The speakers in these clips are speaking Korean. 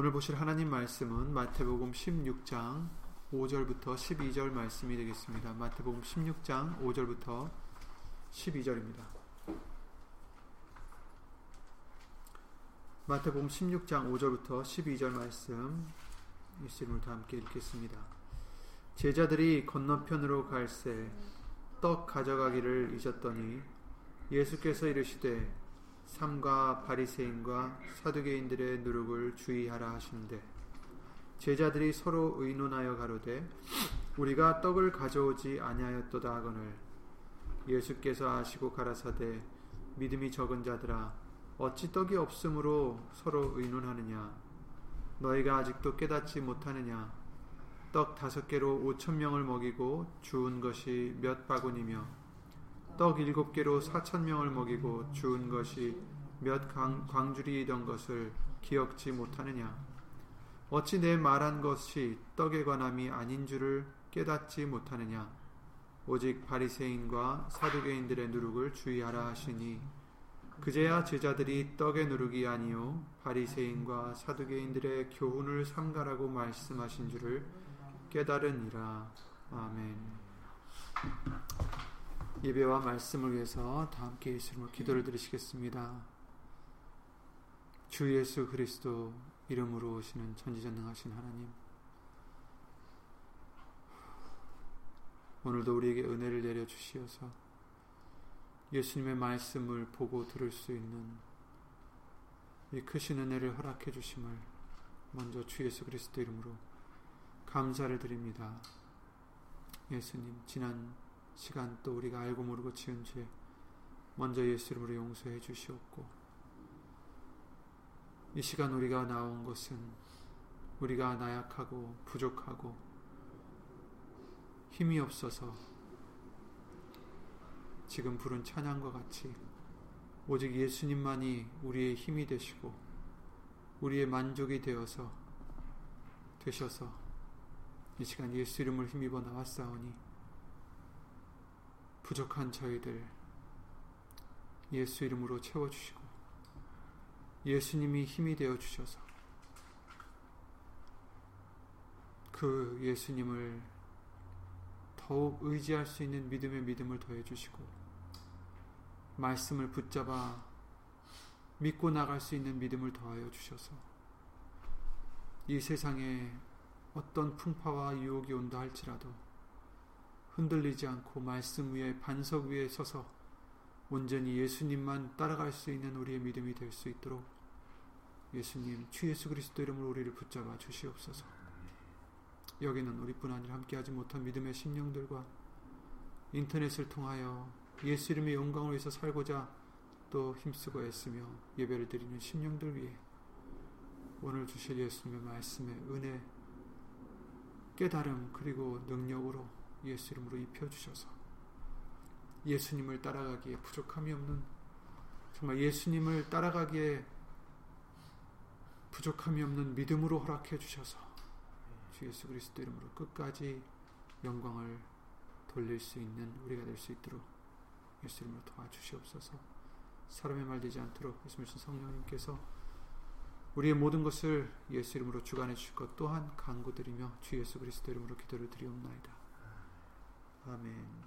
오늘 보실 하나님 말씀은 마태복음 16장 5절부터 12절 말씀이 되겠습니다. 마태복음 16장 5절부터 12절입니다. 마태복음 16장 5절부터 12절 말씀 예수님을 다 함께 읽겠습니다. 제자들이 건너편으로 갈새 떡 가져가기를 잊었더니 예수께서 이르시되 삼가 바리새인과 사두개인들의 누룩을 주의하라 하시는데 제자들이 서로 의논하여 가로되 우리가 떡을 가져오지 아니하였도다 하거늘. 예수께서 아시고 가라사대 믿음이 적은 자들아 어찌 떡이 없으므로 서로 의논하느냐? 너희가 아직도 깨닫지 못하느냐? 떡 다섯 개로 오천 명을 먹이고 주운 것이 몇 바구니며 떡 일곱 개로 사천 명을 먹이고 주운 것이 몇 광, 줄이던 것을 기억지 못하느냐? 어찌 내 말한 것이 떡에 관함이 아닌 줄을 깨닫지 못하느냐? 오직 바리새인과 사두개인들의 누룩을 주의하라 하시니 그제야 제자들이 떡의 누룩이 아니요 바리새인과 사두개인들의 교훈을 삼가라고 말씀하신 줄을 깨달으니라. 아멘. 예배와 말씀을 위해서 다 함께 예수님을 기도를 드리시겠습니다. 주 예수 그리스도 이름으로 오시는 전지전능하신 하나님 오늘도 우리에게 은혜를 내려 주시어서 예수님의 말씀을 보고 들을 수 있는 이 크신 은혜를 허락해 주심을 먼저 주 예수 그리스도 이름으로 감사를 드립니다. 예수님 지난 시간 또 우리가 알고 모르고 지은 죄 먼저 예수 이름으로 용서해 주시옵고 이 시간 우리가 나온 것은 우리가 나약하고 부족하고 힘이 없어서 지금 부른 찬양과 같이 오직 예수님만이 우리의 힘이 되시고 우리의 만족이 되어서 되셔서 이 시간 예수 이름을 힘입어 나왔사오니 부족한 저희들 예수 이름으로 채워주시고 예수님이 힘이 되어 주셔서 그 예수님을 더욱 의지할 수 있는 믿음의 믿음을 더해 주시고 말씀을 붙잡아 믿고 나갈 수 있는 믿음을 더하여 주셔서 이 세상에 어떤 풍파와 유혹이 온다 할지라도 흔들리지 않고 말씀 위에 반석 위에 서서 온전히 예수님만 따라갈 수 있는 우리의 믿음이 될 수 있도록 예수님 주 예수 그리스도 이름으로 우리를 붙잡아 주시옵소서. 여기는 우리뿐 아니라 함께하지 못한 믿음의 심령들과 인터넷을 통하여 예수 이름의 영광을 위해서 살고자 또 힘쓰고 애쓰며 예배를 드리는 심령들 위해 오늘 주실 예수님의 말씀의 은혜, 깨달음 그리고 능력으로 예수 이름으로 입혀주셔서 예수님을 따라가기에 부족함이 없는 정말 예수님을 따라가기에 부족함이 없는 믿음으로 허락해 주셔서 주 예수 그리스도 이름으로 끝까지 영광을 돌릴 수 있는 우리가 될 수 있도록 예수 이름으로 도와주시옵소서 사람의 말 되지 않도록 예수님 성령님께서 우리의 모든 것을 예수 이름으로 주관해 주실 것 또한 간구드리며 주 예수 그리스도 이름으로 기도를 드리옵나이다. 아멘.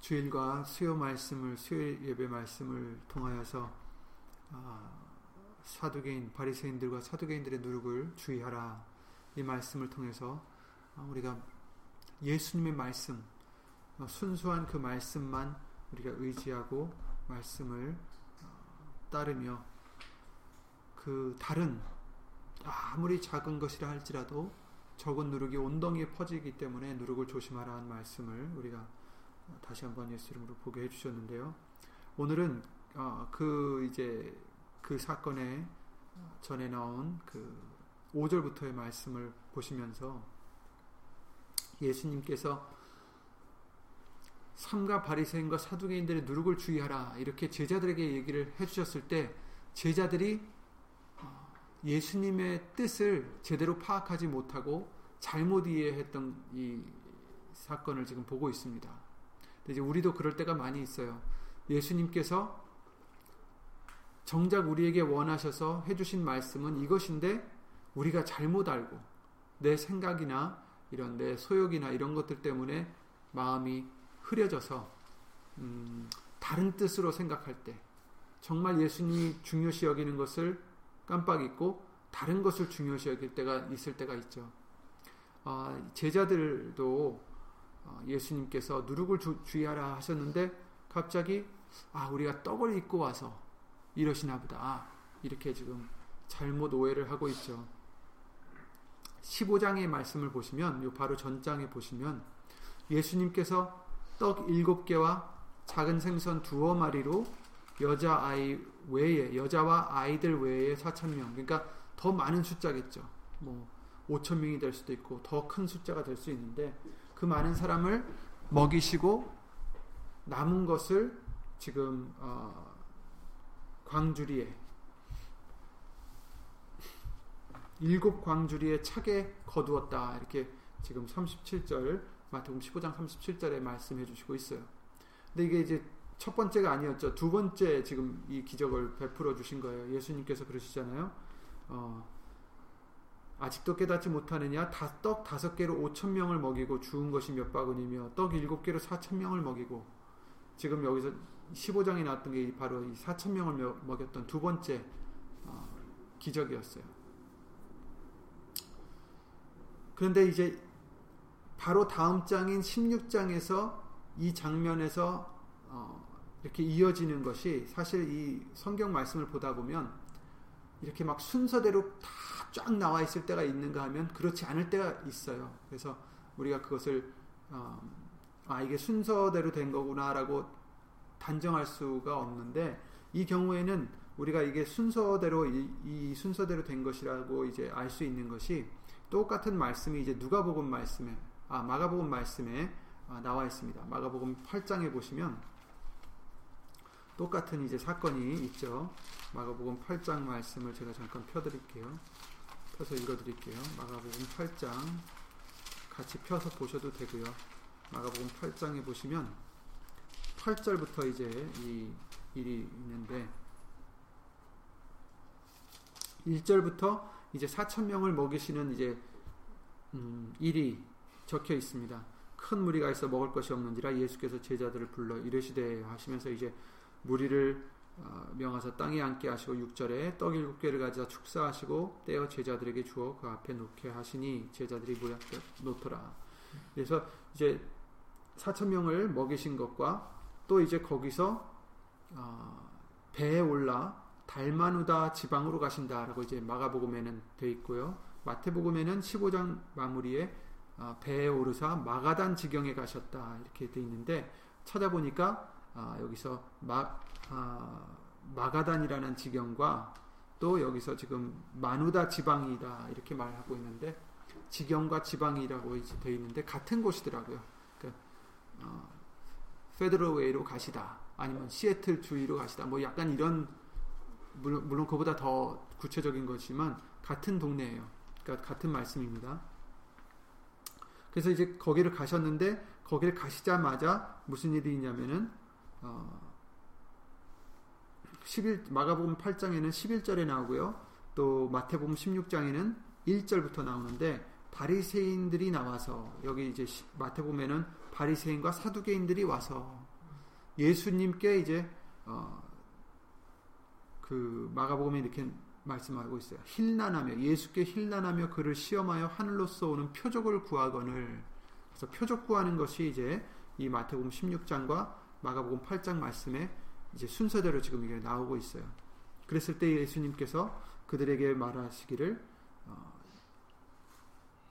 주일과 수요 말씀을 수요일 예배 말씀을 통하여서 아, 사두개인 바리새인들과 사두개인들의 누룩을 주의하라 이 말씀을 통해서 아, 우리가 예수님의 말씀 어, 순수한 그 말씀만 우리가 의지하고 말씀을 어, 따르며 그 다른 아무리 작은 것이라 할지라도 적은 누룩이 온덩이에 퍼지기 때문에 누룩을 조심하라 는 말씀을 우리가 다시 한번 예수 이름으로 보게 해주셨는데요. 오늘은 어, 그 이제 그 사건에 전에 나온 그 5절부터의 말씀을 보시면서 예수님께서 삼가 바리새인과 사두개인들의 누룩을 주의하라 이렇게 제자들에게 얘기를 해주셨을 때 제자들이 예수님의 뜻을 제대로 파악하지 못하고 잘못 이해했던 이 사건을 지금 보고 있습니다. 이제 우리도 그럴 때가 많이 있어요. 예수님께서 정작 우리에게 원하셔서 해주신 말씀은 이것인데 우리가 잘못 알고 내 생각이나 이런 내 소욕이나 이런 것들 때문에 마음이 흐려져서 음, 다른 뜻으로 생각할 때 정말 예수님이 중요시 여기는 것을 깜빡 잊고 다른 것을 중요시 여길 때가 있을 때가 있죠. 아, 제자들도 어, 예수님께서 누룩을 주, 주의하라 하셨는데 갑자기 아 우리가 떡을 입고 와서 이러시나 보다 이렇게 지금 잘못 오해를 하고 있죠. 15장의 말씀을 보시면 요 바로 전장에 보시면 예수님께서 떡 일곱 개와 작은 생선 두어 마리로 여자 아이 외에 여자와 아이들 외에 4천 명 그러니까 더 많은 숫자겠죠. 뭐 5천 명이 될 수도 있고 더 큰 숫자가 될 수 있는데 그 많은 사람을 먹이시고 남은 것을 지금 어, 광주리에 일곱 광주리에 차게 거두었다 이렇게 지금 37절 마태복음 15장 37절에 말씀해 주시고 있어요. 근데 이게 이제 첫 번째가 아니었죠. 두 번째 지금 이 기적을 베풀어 주신 거예요. 예수님께서 그러시잖아요. 어, 아직도 깨닫지 못하느냐? 다, 떡 다섯 개로 오천 명을 먹이고 주운 것이 몇 바구니며 떡 일곱 개로 사천 명을 먹이고 지금 여기서 15장에 나왔던 게 바로 이 사천 명을 먹였던 두 번째 어, 기적이었어요. 그런데 이제 바로 다음 장인 16장에서 이 장면에서 어, 이렇게 이어지는 것이 사실 이 성경 말씀을 보다 보면 이렇게 막 순서대로 다 쫙 나와 있을 때가 있는가 하면 그렇지 않을 때가 있어요. 그래서 우리가 그것을 어, 아 이게 순서대로 된 거구나라고 단정할 수가 없는데 이 경우에는 우리가 이게 순서대로 이, 이 순서대로 된 것이라고 이제 알 수 있는 것이 똑같은 말씀이 이제 누가복음 말씀에 아 마가복음 말씀에 아, 나와 있습니다. 마가복음 8장에 보시면 똑같은 이제 사건이 있죠. 마가복음 8장 말씀을 제가 잠깐 펴드릴게요. 펴서 읽어드릴게요. 마가복음 8장 같이 펴서 보셔도 되고요. 마가복음 8장에 보시면 8절부터 이제 이 일이 있는데 1절부터 이제 4천 명을 먹이시는 이제 음, 일이 적혀 있습니다. 큰 무리가 있어 먹을 것이 없는지라 예수께서 제자들을 불러 이르시되 하시면서 이제 무리를 어, 명하사 땅에 앉게 하시고 6절에 떡 일곱 개를 가져다 축사하시고 떼어 제자들에게 주어 그 앞에 놓게 하시니 제자들이 모여 놓더라. 그래서 이제 4천 명을 먹이신 것과 또 이제 거기서 어, 배에 올라 달마누다 지방으로 가신다라고 이제 마가복음에는 돼 있고요. 마태복음에는 15장 마무리에 어, 배에 오르사 마가단 지경에 가셨다 이렇게 돼 있는데 찾아보니까 아, 여기서 마, 아, 마가단이라는 지경과 또 여기서 지금 마누다 지방이다 이렇게 말하고 있는데 지경과 지방이라고 되어 있는데 같은 곳이더라고요. 그러니까 어, 페드로웨이로 가시다 아니면 시애틀 주위로 가시다 뭐 약간 이런 물론, 물론 그보다 더 구체적인 거지만 같은 동네예요. 그러니까 같은 말씀입니다. 그래서 이제 거기를 가셨는데 거기를 가시자마자 무슨 일이 있냐면은 어, 11 마가복음 8장에는 11절에 나오고요. 또 마태복음 16장에는 1절부터 나오는데 바리새인들이 나와서 여기 이제 마태복음에는 바리새인과 사두개인들이 와서 예수님께 이제 어, 그 마가복음에 이렇게 말씀하고 있어요. 힐난하며 예수께 힐난하며 그를 시험하여 하늘로서 오는 표적을 구하거늘 그래서 표적 구하는 것이 이제 이 마태복음 16장과 마가복음 8장 말씀에 이제 순서대로 지금 이게 나오고 있어요. 그랬을 때 예수님께서 그들에게 말하시기를 어,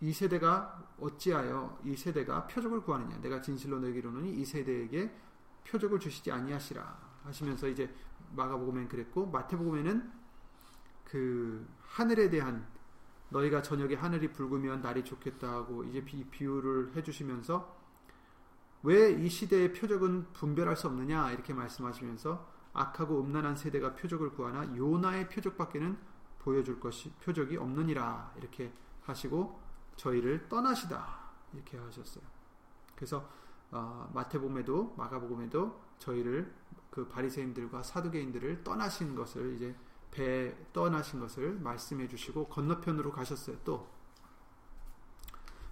이 세대가 어찌하여 이 세대가 표적을 구하느냐 내가 진실로 너에게로는 이 세대에게 표적을 주시지 아니하시라 하시면서 이제 마가복음엔 그랬고 마태복음에는 그 하늘에 대한 너희가 저녁에 하늘이 붉으면 날이 좋겠다 하고 이제 비, 비유를 해주시면서 왜 이 시대의 표적은 분별할 수 없느냐 이렇게 말씀하시면서 악하고 음란한 세대가 표적을 구하나 요나의 표적밖에는 보여줄 것이 표적이 없느니라 이렇게 하시고 저희를 떠나시다 이렇게 하셨어요. 그래서 어, 마태복음에도 마가복음에도 저희를 그 바리새인들과 사두개인들을 떠나신 것을 이제 배 떠나신 것을 말씀해 주시고 건너편으로 가셨어요. 또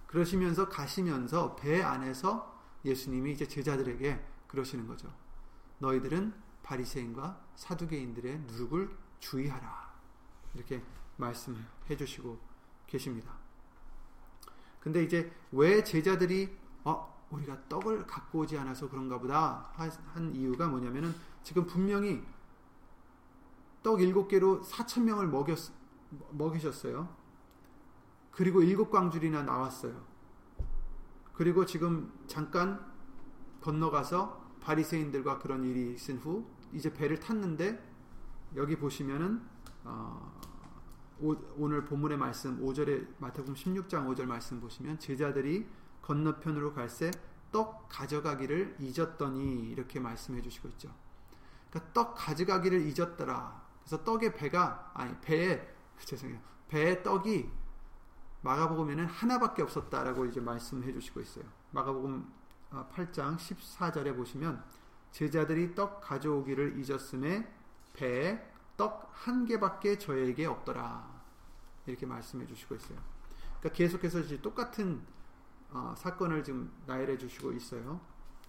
그러시면서 가시면서 배 안에서 예수님이 이제 제자들에게 그러시는 거죠. 너희들은 바리새인과 사두개인들의 누룩을 주의하라. 이렇게 말씀해 주시고 계십니다. 근데 이제 왜 제자들이 어 우리가 떡을 갖고 오지 않아서 그런가 보다 한 이유가 뭐냐면은 지금 분명히 떡 일곱 개로 사천 명을 먹였 먹이셨어요. 그리고 일곱 광줄이나 나왔어요. 그리고 지금 잠깐 건너가서 바리새인들과 그런 일이 있은 후 이제 배를 탔는데 여기 보시면은 어, 오, 늘 본문의 말씀 5절에 마태복음 16장 5절 말씀 보시면 제자들이 건너편으로 갈새 떡 가져가기를 잊었더니 이렇게 말씀해 주시고 있죠. 그러니까 떡 가져가기를 잊었더라. 그래서 떡의 배가 아니 배에 죄송해요. 배에 떡이 마가복음에는 하나밖에 없었다라고 이제 말씀해 주시고 있어요. 마가복음 8장 어, 14절에 보시면 제자들이 떡 가져오기를 잊었음에 배에 떡 한 개밖에 저에게 없더라. 이렇게 말씀해 주시고 있어요. 그러니까 계속해서 이제 똑같은 어, 사건을 지금 나열해 주시고 있어요.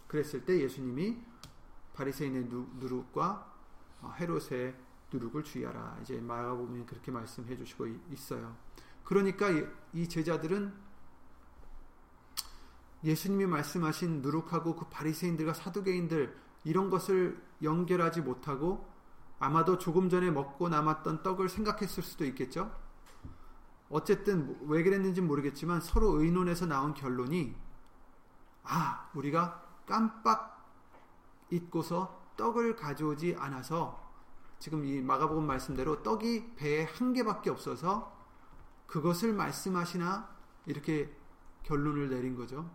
그랬을 때 예수님이 바리새인의 누룩과 어, 헤롯의 누룩을 주의하라. 이제 마가복음에 그렇게 말씀해 주시고 있어요. 그러니까 이 제자들은 예수님이 말씀하신 누룩하고 그 바리새인들과 사두개인들 이런 것을 연결하지 못하고 아마도 조금 전에 먹고 남았던 떡을 생각했을 수도 있겠죠. 어쨌든 왜 그랬는지 모르겠지만 서로 의논해서 나온 결론이 아 우리가 깜빡 잊고서 떡을 가져오지 않아서 지금 이 마가복음 말씀대로 떡이 배에 한 개밖에 없어서 그것을 말씀하시나 이렇게 결론을 내린 거죠.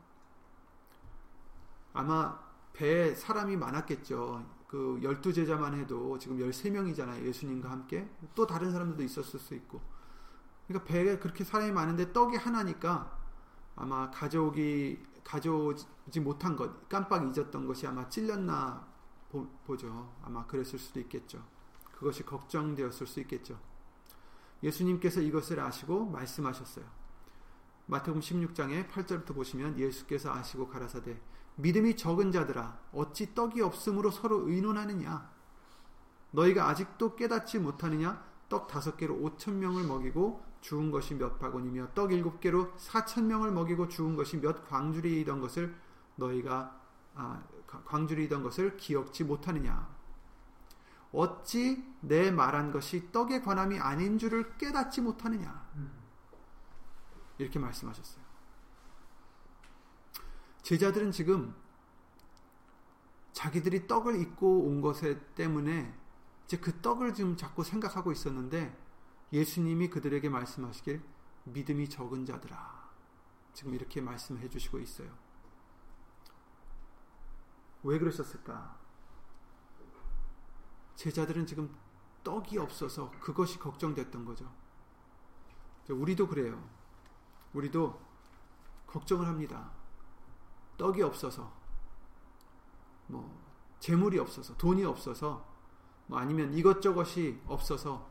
아마 배에 사람이 많았겠죠. 그 열두 제자만 해도 지금 열세 명이잖아요. 예수님과 함께 또 다른 사람들도 있었을 수 있고 그러니까 배에 그렇게 사람이 많은데 떡이 하나니까 아마 가져오기 가져오지 못한 것 깜빡 잊었던 것이 아마 찔렸나 보, 보죠. 아마 그랬을 수도 있겠죠. 그것이 걱정되었을 수 있겠죠. 예수님께서 이것을 아시고 말씀하셨어요. 마태복음 16장에 8절부터 보시면 예수께서 아시고 가라사대 믿음이 적은 자들아 어찌 떡이 없으므로 서로 의논하느냐? 너희가 아직도 깨닫지 못하느냐? 떡 다섯 개로 오천 명을 먹이고 죽은 것이 몇 바구니며 떡 일곱 개로 사천 명을 먹이고 죽은 것이 몇 광주리이던 것을 너희가 아, 광주리이던 것을 기억지 못하느냐 어찌 내 말한 것이 떡의 관함이 아닌 줄을 깨닫지 못하느냐 이렇게 말씀하셨어요. 제자들은 지금 자기들이 떡을 잊고 온 것에 때문에 이제 그 떡을 지금 자꾸 생각하고 있었는데 예수님이 그들에게 말씀하시길 믿음이 적은 자들아. 지금 이렇게 말씀해 주시고 있어요. 왜 그러셨을까? 제자들은 지금 떡이 없어서 그것이 걱정됐던 거죠. 우리도 그래요. 우리도 걱정을 합니다. 떡이 없어서, 뭐, 재물이 없어서, 돈이 없어서, 뭐 아니면 이것저것이 없어서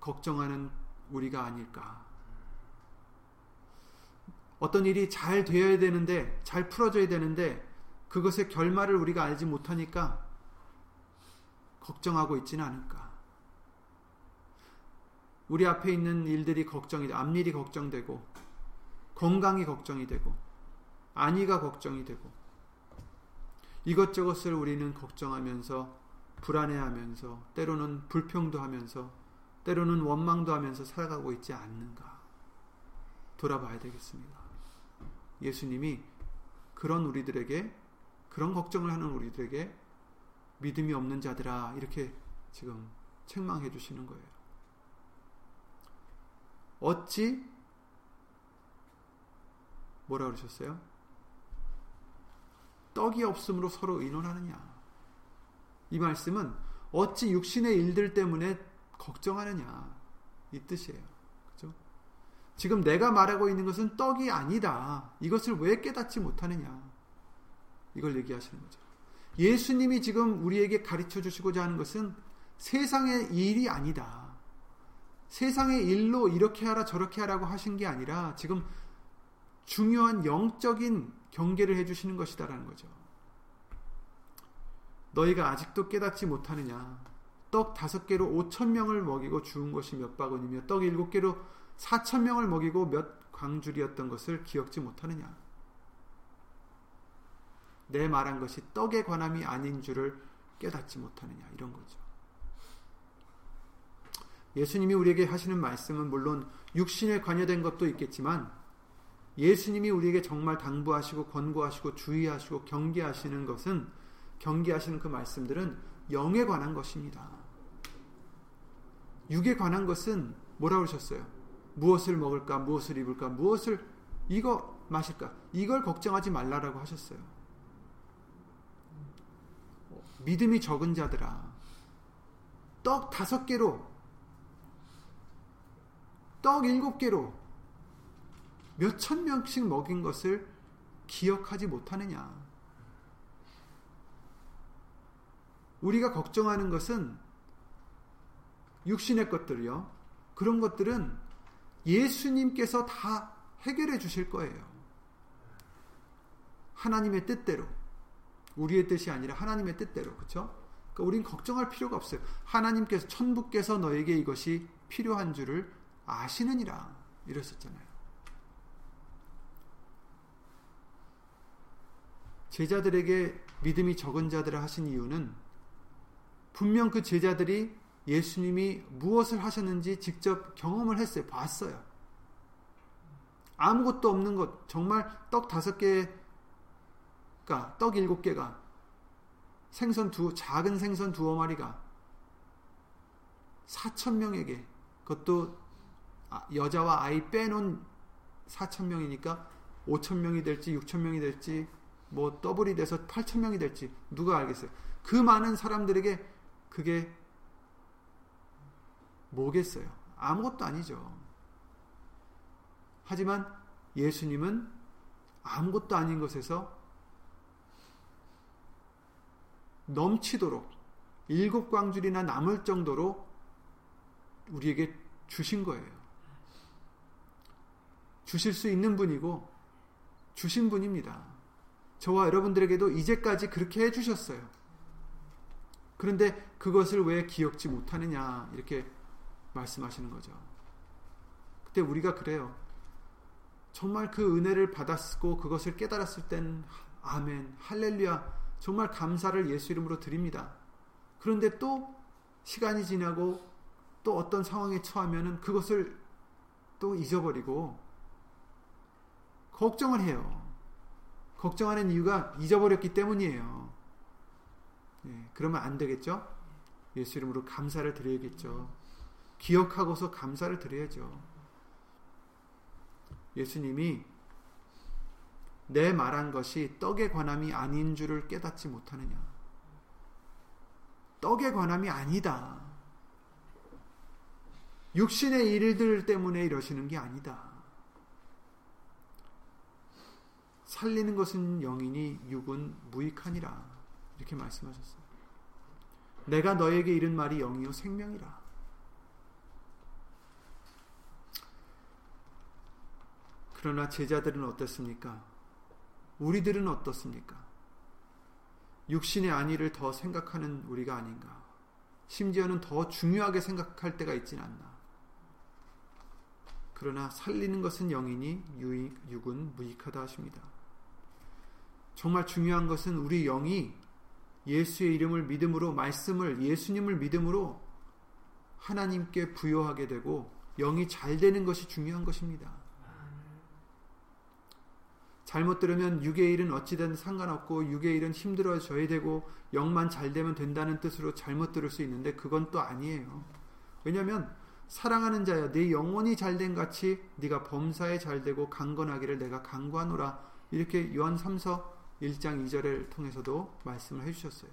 걱정하는 우리가 아닐까. 어떤 일이 잘 되어야 되는데, 잘 풀어져야 되는데, 그것의 결말을 우리가 알지 못하니까 걱정하고 있지는 않을까. 우리 앞에 있는 일들이 걱정이 돼, 앞일이 걱정되고, 건강이 걱정이 되고, 안위가 걱정이 되고, 이것저것을 우리는 걱정하면서, 불안해하면서, 때로는 불평도 하면서, 때로는 원망도 하면서 살아가고 있지 않는가. 돌아봐야 되겠습니다. 예수님이 그런 우리들에게, 그런 걱정을 하는 우리들에게 믿음이 없는 자들아, 이렇게 지금 책망해 주시는 거예요. 어찌, 뭐라 그러셨어요? 떡이 없으므로 서로 의논하느냐. 이 말씀은 어찌 육신의 일들 때문에 걱정하느냐 이 뜻이에요. 그죠? 지금 내가 말하고 있는 것은 떡이 아니다. 이것을 왜 깨닫지 못하느냐. 이걸 얘기하시는 거죠. 예수님이 지금 우리에게 가르쳐 주시고자 하는 것은 세상의 일이 아니다. 세상의 일로 이렇게 하라 저렇게 하라고 하신 게 아니라 지금 중요한 영적인 경계를 해 주시는 것이다라는 거죠. 너희가 아직도 깨닫지 못하느냐? 떡 다섯 개로 오천 명을 먹이고 죽은 것이 몇 바구니며 떡 일곱 개로 사천 명을 먹이고 몇 광줄이었던 것을 기억지 못하느냐? 내 말한 것이 떡의 관함이 아닌 줄을 깨닫지 못하느냐 이런 거죠. 예수님이 우리에게 하시는 말씀은 물론 육신에 관여된 것도 있겠지만 예수님이 우리에게 정말 당부하시고 권고하시고 주의하시고 경계하시는 것은 경계하시는 그 말씀들은 영에 관한 것입니다. 육에 관한 것은 뭐라 그러셨어요? 무엇을 먹을까, 무엇을 입을까, 무엇을 이거 마실까, 이걸 걱정하지 말라라고 하셨어요. 믿음이 적은 자들아, 떡 다섯 개로, 떡 일곱 개로 몇 천 명씩 먹인 것을 기억하지 못하느냐. 우리가 걱정하는 것은 육신의 것들이요. 그런 것들은 예수님께서 다 해결해 주실 거예요. 하나님의 뜻대로. 우리의 뜻이 아니라 하나님의 뜻대로. 그렇죠? 그러니까 우린 걱정할 필요가 없어요. 하나님께서 천부께서 너에게 이것이 필요한 줄을 아시느니라. 이랬었잖아요. 제자들에게 믿음이 적은 자들을 하신 이유는 분명 그 제자들이 예수님이 무엇을 하셨는지 직접 경험을 했어요. 봤어요. 아무것도 없는 것, 정말 떡 다섯 개 가, 떡 일곱 개가, 생선 두, 작은 생선 두어 마리가, 사천 명에게, 그것도 아, 여자와 아이 빼놓은 사천 명이니까 오천 명이 될지 육천 명이 될지 뭐 더블이 돼서 팔천 명이 될지 누가 알겠어요. 그 많은 사람들에게 그게 뭐겠어요? 아무것도 아니죠. 하지만 예수님은 아무것도 아닌 것에서 넘치도록 일곱 광줄이나 남을 정도로 우리에게 주신 거예요. 주실 수 있는 분이고 주신 분입니다. 저와 여러분들에게도 이제까지 그렇게 해주셨어요. 그런데 그것을 왜 기억지 못하느냐 이렇게 말씀하시는 거죠. 그때 우리가 그래요. 정말 그 은혜를 받았고 그것을 깨달았을 땐 아멘, 할렐루야, 정말 감사를 예수 이름으로 드립니다. 그런데 또 시간이 지나고 또 어떤 상황에 처하면은 그것을 또 잊어버리고 걱정을 해요. 걱정하는 이유가 잊어버렸기 때문이에요. 네, 그러면 안 되겠죠? 예수 이름으로 감사를 드려야겠죠. 기억하고서 감사를 드려야죠. 예수님이 내 말한 것이 떡의 관함이 아닌 줄을 깨닫지 못하느냐. 떡의 관함이 아니다. 육신의 일들 때문에 이러시는 게 아니다. 살리는 것은 영이니 육은 무익하니라. 이렇게 말씀하셨어요. 내가 너에게 이른 말이 영이요 생명이라. 그러나 제자들은 어떻습니까? 우리들은 어떻습니까? 육신의 안위를 더 생각하는 우리가 아닌가? 심지어는 더 중요하게 생각할 때가 있진 않나? 그러나 살리는 것은 영이니 유익, 육은 무익하다 하십니다. 정말 중요한 것은 우리 영이 예수의 이름을 믿음으로 말씀을 예수님을 믿음으로 하나님께 부여하게 되고 영이 잘 되는 것이 중요한 것입니다. 잘못 들으면 육의 일은 어찌든 상관없고 육의 일은 힘들어져야 되고 영만 잘 되면 된다는 뜻으로 잘못 들을 수 있는데 그건 또 아니에요. 왜냐하면 사랑하는 자야 내 영혼이 잘된 같이 네가 범사에 잘되고 강건하기를 내가 강구하노라 이렇게 요한 3서 1장 2절을 통해서도 말씀을 해주셨어요.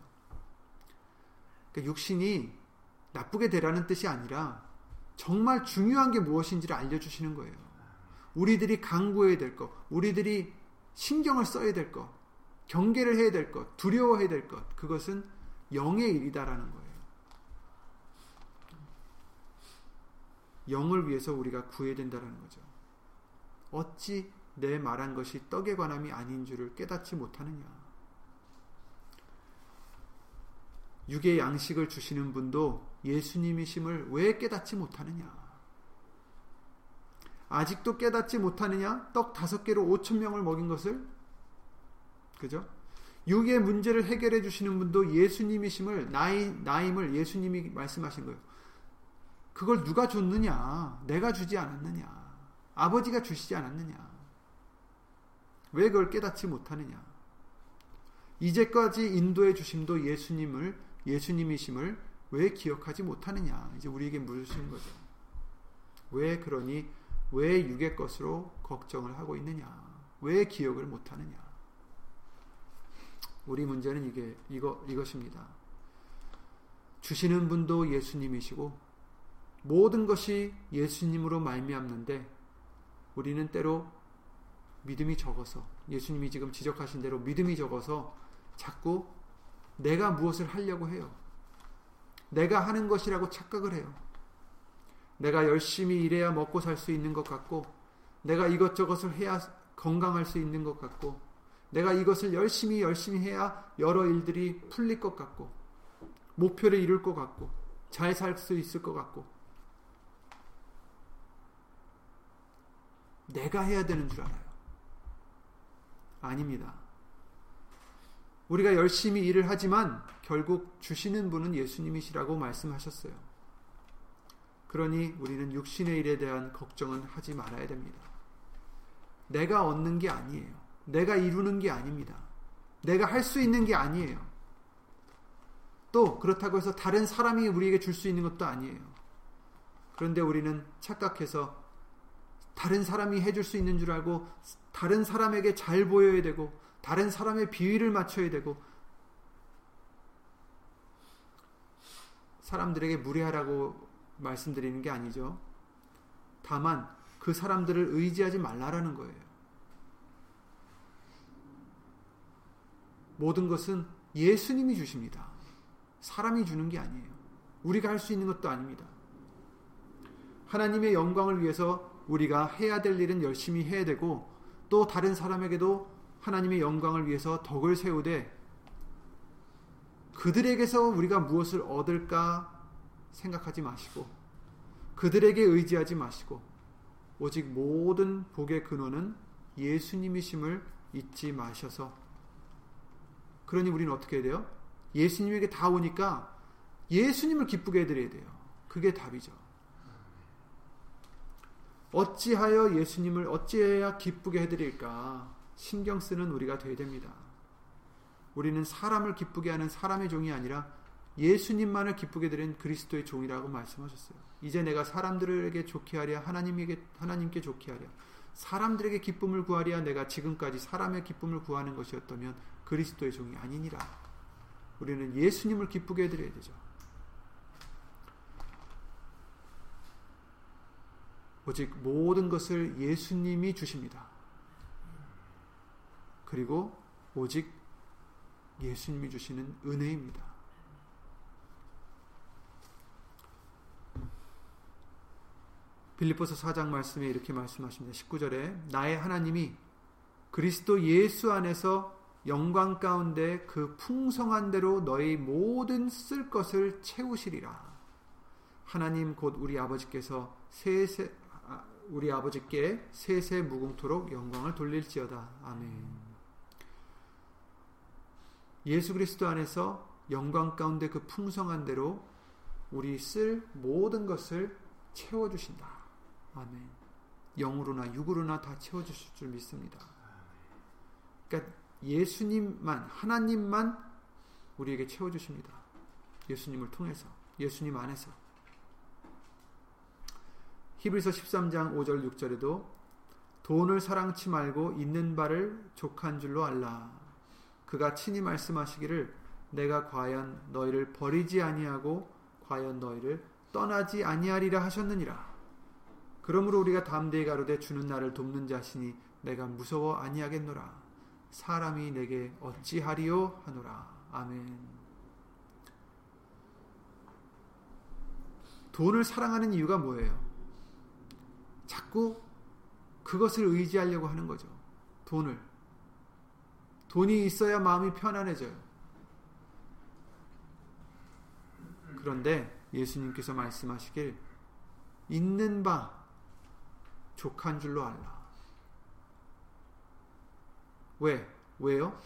그러니까 육신이 나쁘게 되라는 뜻이 아니라 정말 중요한 게 무엇인지를 알려주시는 거예요. 우리들이 강구해야 될 것, 우리들이 신경을 써야 될 것, 경계를 해야 될 것, 두려워해야 될 것, 그것은 영의 일이다라는 거예요. 영을 위해서 우리가 구해야 된다는 거죠. 어찌 내 말한 것이 떡에 관함이 아닌 줄을 깨닫지 못하느냐. 육의 양식을 주시는 분도 예수님이심을 왜 깨닫지 못하느냐? 아직도 깨닫지 못하느냐? 떡 다섯 개로 오천 명을 먹인 것을 그죠? 육의 문제를 해결해 주시는 분도 예수님이심을 나이 나임을 예수님이 말씀하신 거예요. 그걸 누가 줬느냐? 내가 주지 않았느냐? 아버지가 주시지 않았느냐? 왜 그걸 깨닫지 못하느냐? 이제까지 인도해 주심도 예수님을 예수님이심을 왜 기억하지 못하느냐? 이제 우리에게 물으시는 거죠. 왜 그러니 왜 육의 것으로 걱정을 하고 있느냐? 왜 기억을 못 하느냐? 우리 문제는 이게 이거 이것입니다. 주시는 분도 예수님이시고 모든 것이 예수님으로 말미암는데 우리는 때로 믿음이 적어서 예수님이 지금 지적하신 대로 믿음이 적어서 자꾸 내가 무엇을 하려고 해요. 내가 하는 것이라고 착각을 해요. 내가 열심히 일해야 먹고 살 수 있는 것 같고, 내가 이것저것을 해야 건강할 수 있는 것 같고, 내가 이것을 열심히 열심히 해야 여러 일들이 풀릴 것 같고, 목표를 이룰 것 같고, 잘 살 수 있을 것 같고, 내가 해야 되는 줄 알아요. 아닙니다. 우리가 열심히 일을 하지만 결국 주시는 분은 예수님이시라고 말씀하셨어요. 그러니 우리는 육신의 일에 대한 걱정은 하지 말아야 됩니다. 내가 얻는 게 아니에요. 내가 이루는 게 아닙니다. 내가 할 수 있는 게 아니에요. 또 그렇다고 해서 다른 사람이 우리에게 줄 수 있는 것도 아니에요. 그런데 우리는 착각해서 다른 사람이 해줄 수 있는 줄 알고 다른 사람에게 잘 보여야 되고 다른 사람의 비위를 맞춰야 되고 사람들에게 무례하라고 말씀드리는 게 아니죠. 다만 그 사람들을 의지하지 말라라는 거예요. 모든 것은 예수님이 주십니다. 사람이 주는 게 아니에요. 우리가 할 수 있는 것도 아닙니다. 하나님의 영광을 위해서 우리가 해야 될 일은 열심히 해야 되고 또 다른 사람에게도 하나님의 영광을 위해서 덕을 세우되 그들에게서 우리가 무엇을 얻을까 생각하지 마시고 그들에게 의지하지 마시고 오직 모든 복의 근원은 예수님이심을 잊지 마셔서 그러니 우리는 어떻게 해야 돼요? 예수님에게 다 오니까 예수님을 기쁘게 해드려야 돼요. 그게 답이죠. 어찌하여 예수님을 어찌해야 기쁘게 해드릴까? 신경 쓰는 우리가 되어야 됩니다. 우리는 사람을 기쁘게 하는 사람의 종이 아니라 예수님만을 기쁘게 드린 그리스도의 종이라고 말씀하셨어요. 이제 내가 사람들에게 좋게 하랴 하나님에게 하나님께 좋게 하랴 사람들에게 기쁨을 구하랴 내가 지금까지 사람의 기쁨을 구하는 것이었다면 그리스도의 종이 아니니라. 우리는 예수님을 기쁘게 해 드려야 되죠. 오직 모든 것을 예수님이 주십니다. 그리고 오직 예수님이 주시는 은혜입니다. 빌립보서 4장 말씀에 이렇게 말씀하십니다. 19절에 나의 하나님이 그리스도 예수 안에서 영광 가운데 그 풍성한 대로 너희 모든 쓸 것을 채우시리라. 하나님 곧 우리 아버지께서 세세 아, 우리 아버지께 세세 무궁토록 영광을 돌릴지어다. 아멘. 예수 그리스도 안에서 영광 가운데 그 풍성한 대로 우리 쓸 모든 것을 채워 주신다. 아멘. 영으로나 육으로나 다 채워주실 줄 믿습니다. 그러니까 예수님만, 하나님만 우리에게 채워주십니다. 예수님을 통해서, 예수님 안에서. 히브리서 13장 5절 6절에도 돈을 사랑치 말고 있는 바를 족한 줄로 알라. 그가 친히 말씀하시기를 내가 과연 너희를 버리지 아니하고 과연 너희를 떠나지 아니하리라 하셨느니라. 그러므로 우리가 담대히 가로되 주는 나를 돕는 자신이 내가 무서워 아니하겠노라. 사람이 내게 어찌하리요 하노라. 아멘. 돈을 사랑하는 이유가 뭐예요? 자꾸 그것을 의지하려고 하는 거죠. 돈을. 돈이 있어야 마음이 편안해져요. 그런데 예수님께서 말씀하시길 있는 바 족한 줄로 알라. 왜? 왜요?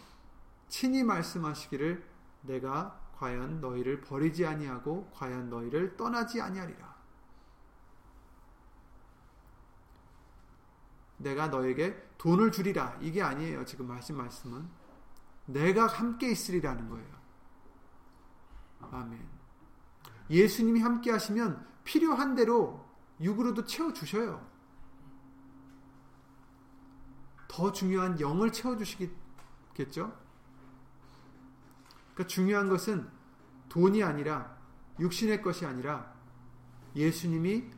친히 말씀하시기를 내가 과연 너희를 버리지 아니하고 과연 너희를 떠나지 아니하리라. 내가 너에게 돈을 주리라. 이게 아니에요. 지금 하신 말씀은. 내가 함께 있으리라는 거예요. 아멘. 예수님이 함께 하시면 필요한 대로 육으로도 채워 주셔요. 더 중요한 영을 채워주시겠죠? 그러니까 중요한 것은 돈이 아니라 육신의 것이 아니라 예수님이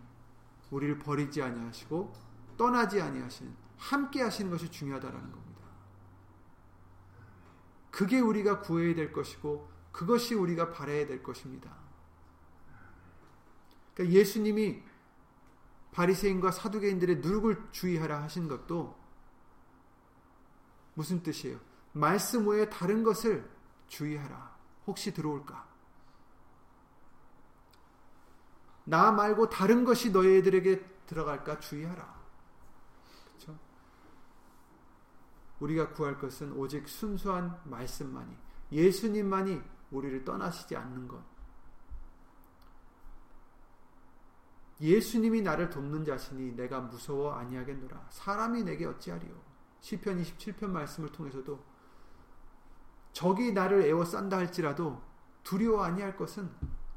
우리를 버리지 아니하시고 떠나지 아니하시는 함께 하시는 것이 중요하다라는 겁니다. 그게 우리가 구해야 될 것이고 그것이 우리가 바라야 될 것입니다. 그러니까 예수님이 바리새인과 사두개인들의 누룩을 주의하라 하신 것도 무슨 뜻이에요? 말씀 외에 다른 것을 주의하라. 혹시 들어올까? 나 말고 다른 것이 너희들에게 들어갈까 주의하라. 그렇죠? 우리가 구할 것은 오직 순수한 말씀만이 예수님만이 우리를 떠나시지 않는 것. 예수님이 나를 돕는 자신이 내가 무서워 아니하겠노라. 사람이 내게 어찌하리요. 시편 27편 말씀을 통해서도 적이 나를 애워싼다 할지라도 두려워 아니할 것은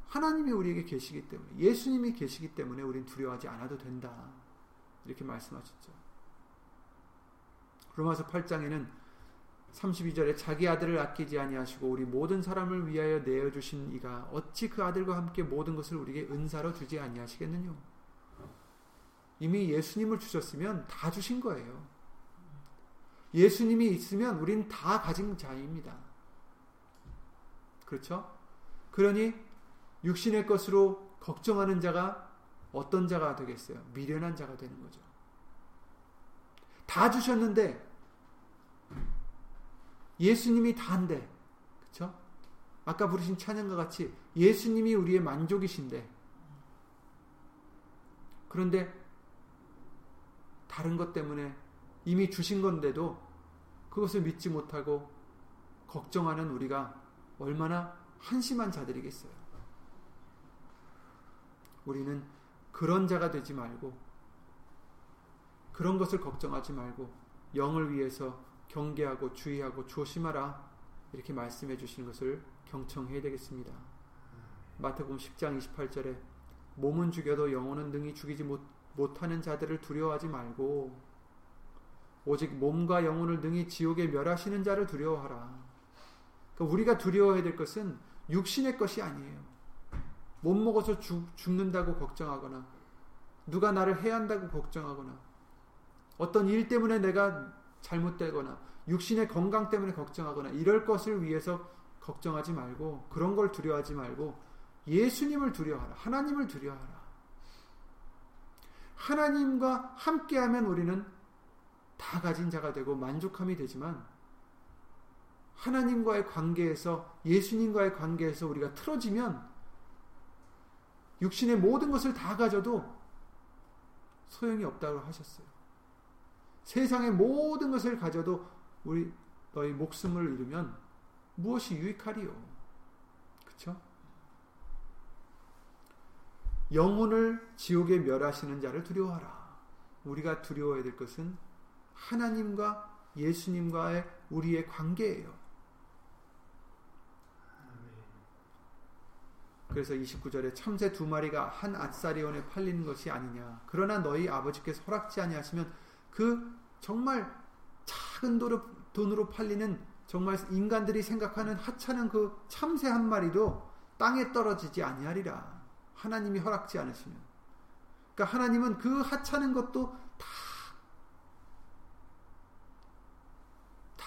하나님이 우리에게 계시기 때문에 예수님이 계시기 때문에 우린 두려워하지 않아도 된다. 이렇게 말씀하셨죠. 로마서 8장에는 32절에 자기 아들을 아끼지 아니하시고 우리 모든 사람을 위하여 내어 주신 이가 어찌 그 아들과 함께 모든 것을 우리에게 은사로 주지 아니하시겠느냐. 이미 예수님을 주셨으면 다 주신 거예요. 예수님이 있으면 우린 다 가진 자입니다. 그렇죠? 그러니 육신의 것으로 걱정하는 자가 어떤 자가 되겠어요? 미련한 자가 되는 거죠. 다 주셨는데 예수님이 다인데 그렇죠? 아까 부르신 찬양과 같이 예수님이 우리의 만족이신데 그런데 다른 것 때문에 이미 주신 건데도 그것을 믿지 못하고 걱정하는 우리가 얼마나 한심한 자들이겠어요. 우리는 그런 자가 되지 말고 그런 것을 걱정하지 말고 영을 위해서 경계하고 주의하고 조심하라 이렇게 말씀해 주시는 것을 경청해야 되겠습니다. 마태복음 10장 28절에 몸은 죽여도 영혼은 능히 죽이지 못, 못하는 자들을 두려워하지 말고 오직 몸과 영혼을 능히 지옥에 멸하시는 자를 두려워하라. 그러니까 우리가 두려워해야 될 것은 육신의 것이 아니에요. 못 먹어서 죽, 죽는다고 걱정하거나 누가 나를 해한다고 걱정하거나 어떤 일 때문에 내가 잘못되거나 육신의 건강 때문에 걱정하거나 이럴 것을 위해서 걱정하지 말고 그런 걸 두려워하지 말고 예수님을 두려워하라. 하나님을 두려워하라. 하나님과 함께하면 우리는 다 가진 자가 되고 만족함이 되지만 하나님과의 관계에서 예수님과의 관계에서 우리가 틀어지면 육신의 모든 것을 다 가져도 소용이 없다고 하셨어요. 세상의 모든 것을 가져도 우리 너희 목숨을 잃으면 무엇이 유익하리요? 그렇죠? 영혼을 지옥에 멸하시는 자를 두려워하라. 우리가 두려워해야 될 것은 하나님과 예수님과의 우리의 관계예요. 그래서 29절에 참새 두 마리가 한 아사리온에 팔리는 것이 아니냐. 그러나 너희 아버지께서 허락지 아니하시면 그 정말 작은 돈으로 팔리는 정말 인간들이 생각하는 하찮은 그 참새 한 마리도 땅에 떨어지지 아니하리라. 하나님이 허락지 않으시면. 그러니까 하나님은 그 하찮은 것도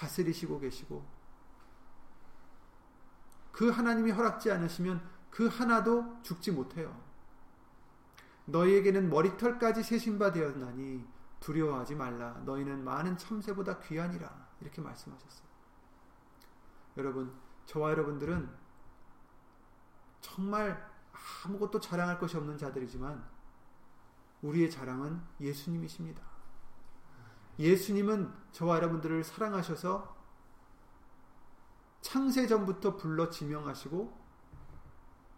다, 다스리시고 계시고 그 하나님이 허락지 않으시면 그 하나도 죽지 못해요. 너희에게는 머리털까지 세신바 되었나니 두려워하지 말라. 너희는 많은 참새보다 귀하니라. 이렇게 말씀하셨어요. 여러분, 저와 여러분들은 정말 아무것도 자랑할 것이 없는 자들이지만 우리의 자랑은 예수님이십니다. 예수님은 저와 여러분들을 사랑하셔서 창세 전부터 불러 지명하시고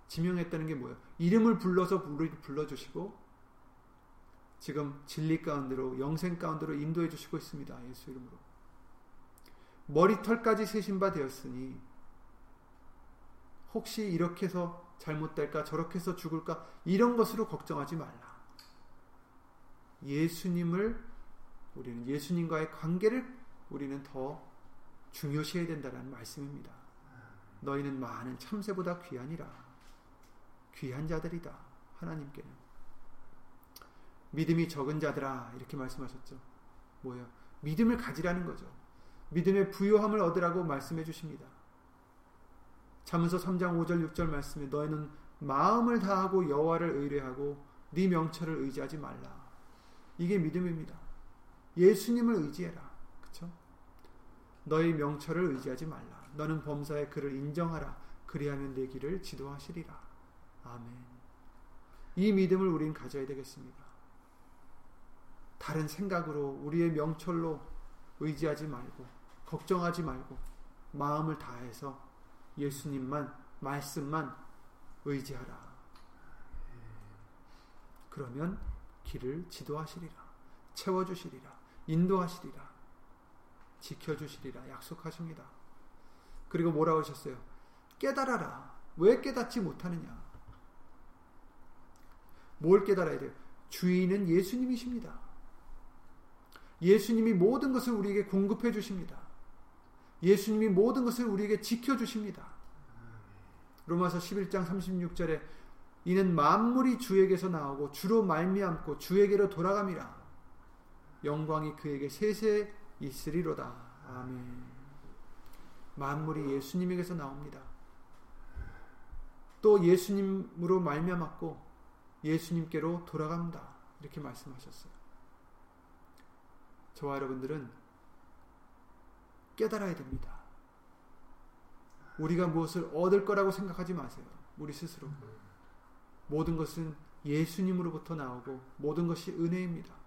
지명했다는 게 뭐예요? 이름을 불러서 불러주시고 지금 진리 가운데로 영생 가운데로 인도해 주시고 있습니다. 예수 이름으로. 머리털까지 세신 바 되었으니 혹시 이렇게 해서 잘못될까 저렇게 해서 죽을까 이런 것으로 걱정하지 말라. 예수님을 우리는 예수님과의 관계를 우리는 더 중요시해야 된다는 말씀입니다. 너희는 많은 참새보다 귀하니라. 귀한 자들이다. 하나님께는. 믿음이 적은 자들아. 이렇게 말씀하셨죠. 뭐예요? 믿음을 가지라는 거죠. 믿음의 부요함을 얻으라고 말씀해 주십니다. 잠언서 3장 5절 6절 말씀에 너희는 마음을 다하고 여호와를 의뢰하고 네 명철을 의지하지 말라. 이게 믿음입니다. 예수님을 의지해라. 그렇죠? 너희 명철을 의지하지 말라. 너는 범사의 그를 인정하라. 그리하면 내 길을 지도하시리라. 아멘. 이 믿음을 우린 가져야 되겠습니다. 다른 생각으로 우리의 명철로 의지하지 말고 걱정하지 말고 마음을 다해서 예수님만 말씀만 의지하라. 그러면 길을 지도하시리라. 채워주시리라. 인도하시리라. 지켜주시리라. 약속하십니다. 그리고 뭐라고 하셨어요? 깨달아라. 왜 깨닫지 못하느냐? 뭘 깨달아야 돼요? 주인은 예수님이십니다. 예수님이 모든 것을 우리에게 공급해 주십니다. 예수님이 모든 것을 우리에게 지켜 주십니다. 로마서 11장 36절에 이는 만물이 주에게서 나오고 주로 말미암고 주에게로 돌아감이라. 영광이 그에게 세세 있으리로다. 아멘. 만물이 예수님에게서 나옵니다. 또 예수님으로 말미암았고 예수님께로 돌아갑니다. 이렇게 말씀하셨어요. 저와 여러분들은 깨달아야 됩니다. 우리가 무엇을 얻을 거라고 생각하지 마세요. 우리 스스로. 모든 것은 예수님으로부터 나오고 모든 것이 은혜입니다.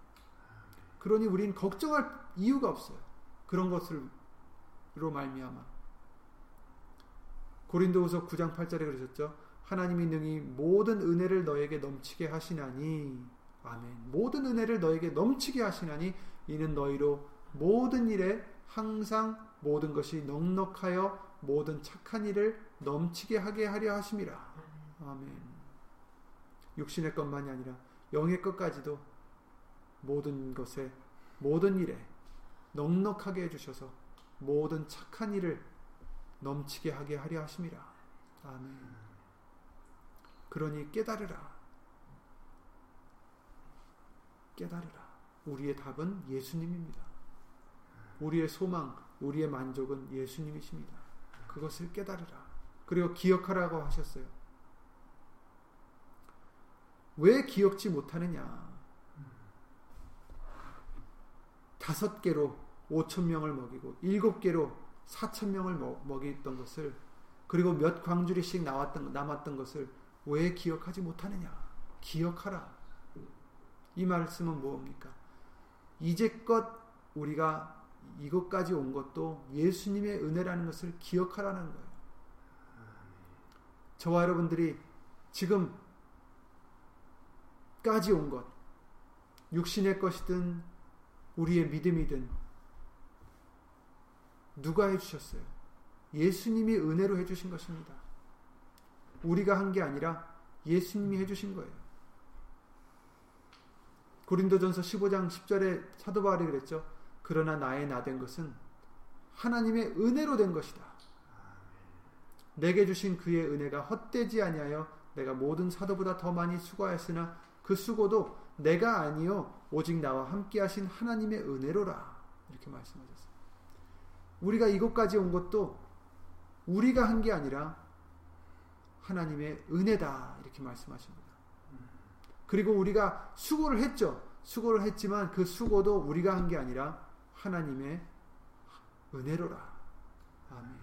그러니 우린 걱정할 이유가 없어요. 그런 것으로 말미암아. 고린도후서 9장 8절에 그러셨죠. 하나님이 능히 모든 은혜를 너에게 넘치게 하시나니 아멘. 모든 은혜를 너에게 넘치게 하시나니 이는 너희로 모든 일에 항상 모든 것이 넉넉하여 모든 착한 일을 넘치게 하게 하려 하심이라. 아멘. 육신의 것만이 아니라 영의 것까지도 모든 것에 모든 일에 넉넉하게 해주셔서 모든 착한 일을 넘치게 하게 하려 하심이라. 아멘. 그러니 깨달으라. 깨달으라. 우리의 답은 예수님입니다. 우리의 소망, 우리의 만족은 예수님이십니다. 그것을 깨달으라. 그리고 기억하라고 하셨어요. 왜 기억지 못하느냐? 다섯 개로 오천 명을 먹이고 일곱 개로 사천 명을 먹이던 것을 그리고 몇 광주리씩 나왔던 남았던 것을 왜 기억하지 못하느냐? 기억하라. 이 말씀은 무엇입니까? 이제껏 우리가 이것까지 온 것도 예수님의 은혜라는 것을 기억하라는 거예요. 저와 여러분들이 지금까지 온 것, 육신의 것이든 우리의 믿음이든 누가 해주셨어요? 예수님이 은혜로 해주신 것입니다. 우리가 한 게 아니라 예수님이 해주신 거예요. 고린도전서 15장 10절에 사도 바울이 그랬죠. 그러나 나의 나 된 것은 하나님의 은혜로 된 것이다. 내게 주신 그의 은혜가 헛되지 아니하여 내가 모든 사도보다 더 많이 수고하였으나 그 수고도 내가 아니요 오직 나와 함께 하신 하나님의 은혜로라. 이렇게 말씀하셨어요. 우리가 이곳까지 온 것도 우리가 한 게 아니라 하나님의 은혜다 이렇게 말씀하십니다. 그리고 우리가 수고를 했죠. 수고를 했지만 그 수고도 우리가 한 게 아니라 하나님의 은혜로라. 아멘.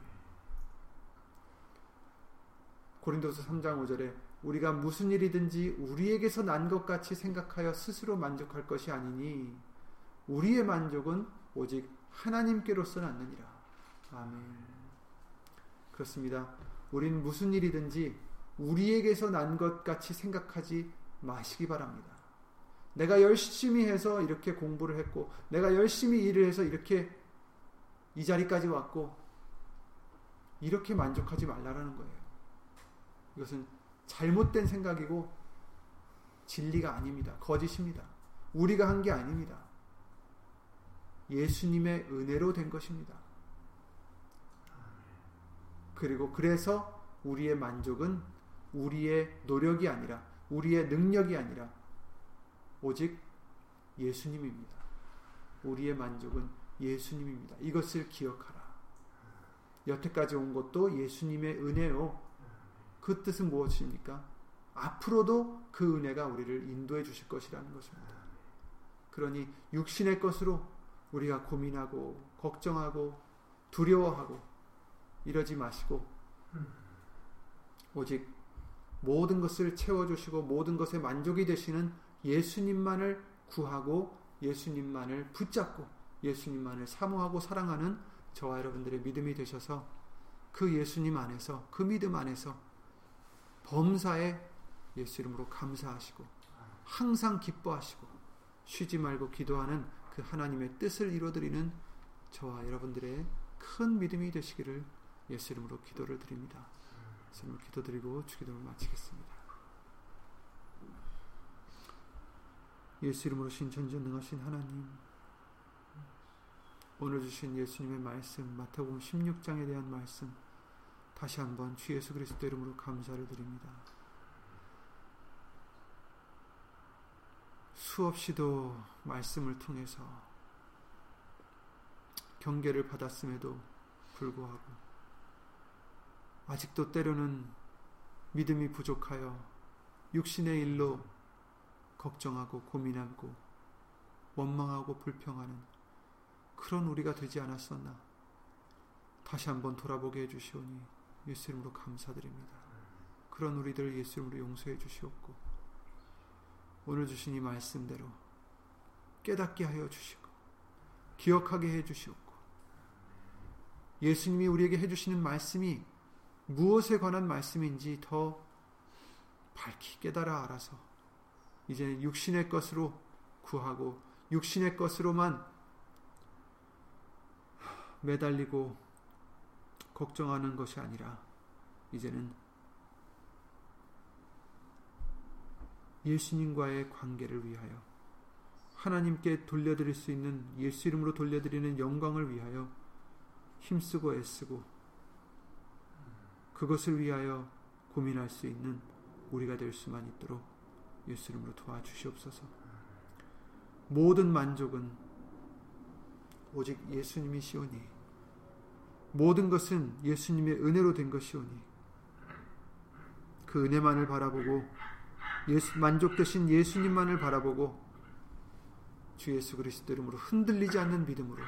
고린도서 3장 5절에 우리가 무슨 일이든지 우리에게서 난 것 같이 생각하여 스스로 만족할 것이 아니니 우리의 만족은 오직 하나님께로서 났느니라. 아멘. 그렇습니다. 우린 무슨 일이든지 우리에게서 난 것 같이 생각하지 마시기 바랍니다. 내가 열심히 해서 이렇게 공부를 했고, 내가 열심히 일을 해서 이렇게 이 자리까지 왔고, 이렇게 만족하지 말라라는 거예요. 이것은 잘못된 생각이고, 진리가 아닙니다. 거짓입니다. 우리가 한 게 아닙니다. 예수님의 은혜로 된 것입니다. 그리고 그래서 우리의 만족은 우리의 노력이 아니라 우리의 능력이 아니라 오직 예수님입니다. 우리의 만족은 예수님입니다. 이것을 기억하라. 여태까지 온 것도 예수님의 은혜요. 그 뜻은 무엇입니까? 앞으로도 그 은혜가 우리를 인도해 주실 것이라는 것입니다. 그러니 육신의 것으로 우리가 고민하고 걱정하고 두려워하고 이러지 마시고 오직 모든 것을 채워주시고 모든 것에 만족이 되시는 예수님만을 구하고 예수님만을 붙잡고 예수님만을 사모하고 사랑하는 저와 여러분들의 믿음이 되셔서 그 예수님 안에서 그 믿음 안에서 범사에 예수 이름으로 감사하시고 항상 기뻐하시고 쉬지 말고 기도하는 그 하나님의 뜻을 이루어드리는 저와 여러분들의 큰 믿음이 되시기를 예수 이름으로 기도를 드립니다. 예수 기도드리고 주기도를 마치겠습니다. 예수 이름으로 신천전능하신 하나님 오늘 주신 예수님의 말씀 마태복음 16장에 대한 말씀 다시 한번 주 예수 그리스도 이름으로 감사를 드립니다. 수없이도 말씀을 통해서 경계를 받았음에도 불구하고 아직도 때로는 믿음이 부족하여 육신의 일로 걱정하고 고민하고 원망하고 불평하는 그런 우리가 되지 않았었나 다시 한번 돌아보게 해주시오니 예수 이름으로 감사드립니다. 그런 우리들 예수 이름으로 용서해 주시옵고 오늘 주신 이 말씀대로 깨닫게 하여 주시고 기억하게 해 주시옵고 예수님이 우리에게 해 주시는 말씀이 무엇에 관한 말씀인지 더 밝히 깨달아 알아서 이제 육신의 것으로 구하고 육신의 것으로만 매달리고 걱정하는 것이 아니라 이제는 예수님과의 관계를 위하여 하나님께 돌려드릴 수 있는 예수 이름으로 돌려드리는 영광을 위하여 힘쓰고 애쓰고 그것을 위하여 고민할 수 있는 우리가 될 수만 있도록 예수 이름으로 도와주시옵소서. 모든 만족은 오직 예수님이시오니 모든 것은 예수님의 은혜로 된 것이오니 그 은혜만을 바라보고 예수, 만족 되신 예수님만을 바라보고 주 예수 그리스도 이름으로 흔들리지 않는 믿음으로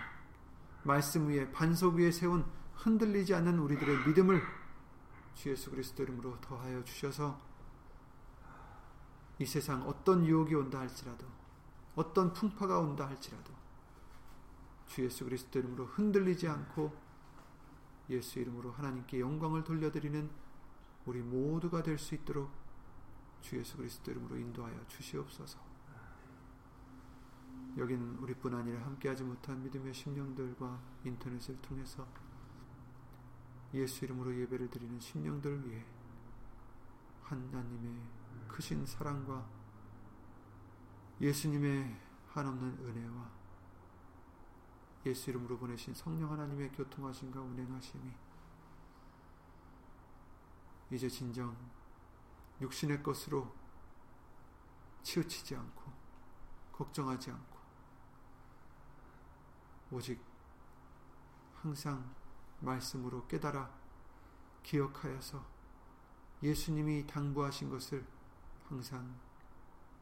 말씀 위에 반석 위에 세운 흔들리지 않는 우리들의 믿음을 주 예수 그리스도 이름으로 더하여 주셔서 이 세상 어떤 유혹이 온다 할지라도 어떤 풍파가 온다 할지라도 주 예수 그리스도 이름으로 흔들리지 않고 예수 이름으로 하나님께 영광을 돌려드리는 우리 모두가 될 수 있도록 주 예수 그리스도 이름으로 인도하여 주시옵소서. 여긴 우리뿐 아니라 함께하지 못한 믿음의 심령들과 인터넷을 통해서 예수 이름으로 예배를 드리는 심령들을 위해 하나님의 크신 사랑과 예수님의 한없는 은혜와 예수 이름으로 보내신 성령 하나님의 교통하심과 운행하심이 이제 진정 육신의 것으로 치우치지 않고 걱정하지 않고 오직 항상 말씀으로 깨달아 기억하여서 예수님이 당부하신 것을 항상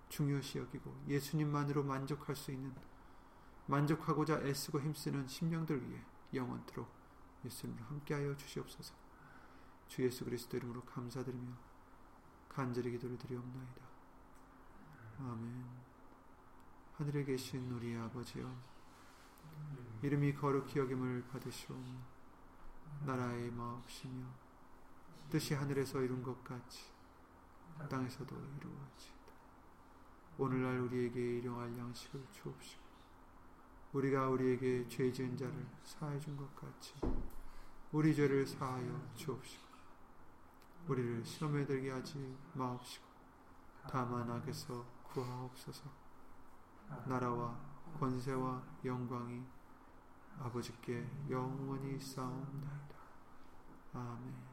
중요시 여기고 예수님만으로 만족할 수 있는 만족하고자 애쓰고 힘쓰는 심령들 위해 영원토록 예수님을 함께하여 주시옵소서. 주 예수 그리스도 이름으로 감사드리며 간절히 기도를 드리옵나이다. 아멘. 하늘에 계신 우리 아버지여 이름이 거룩히 여김을 받으시오며 나라의 마옵시며 뜻이 하늘에서 이룬 것 같이 땅에서도 이루어지이다. 오늘날 우리에게 일용할 양식을 주옵시고 우리가 우리에게 죄 지은 자를 사해 준 것 같이 우리 죄를 사하여 주옵시고 우리를 시험에 들게 하지 마옵시고 다만 악에서 구하옵소서 나라와 권세와 영광이 아버지께 영원히 싸움나이다. 아멘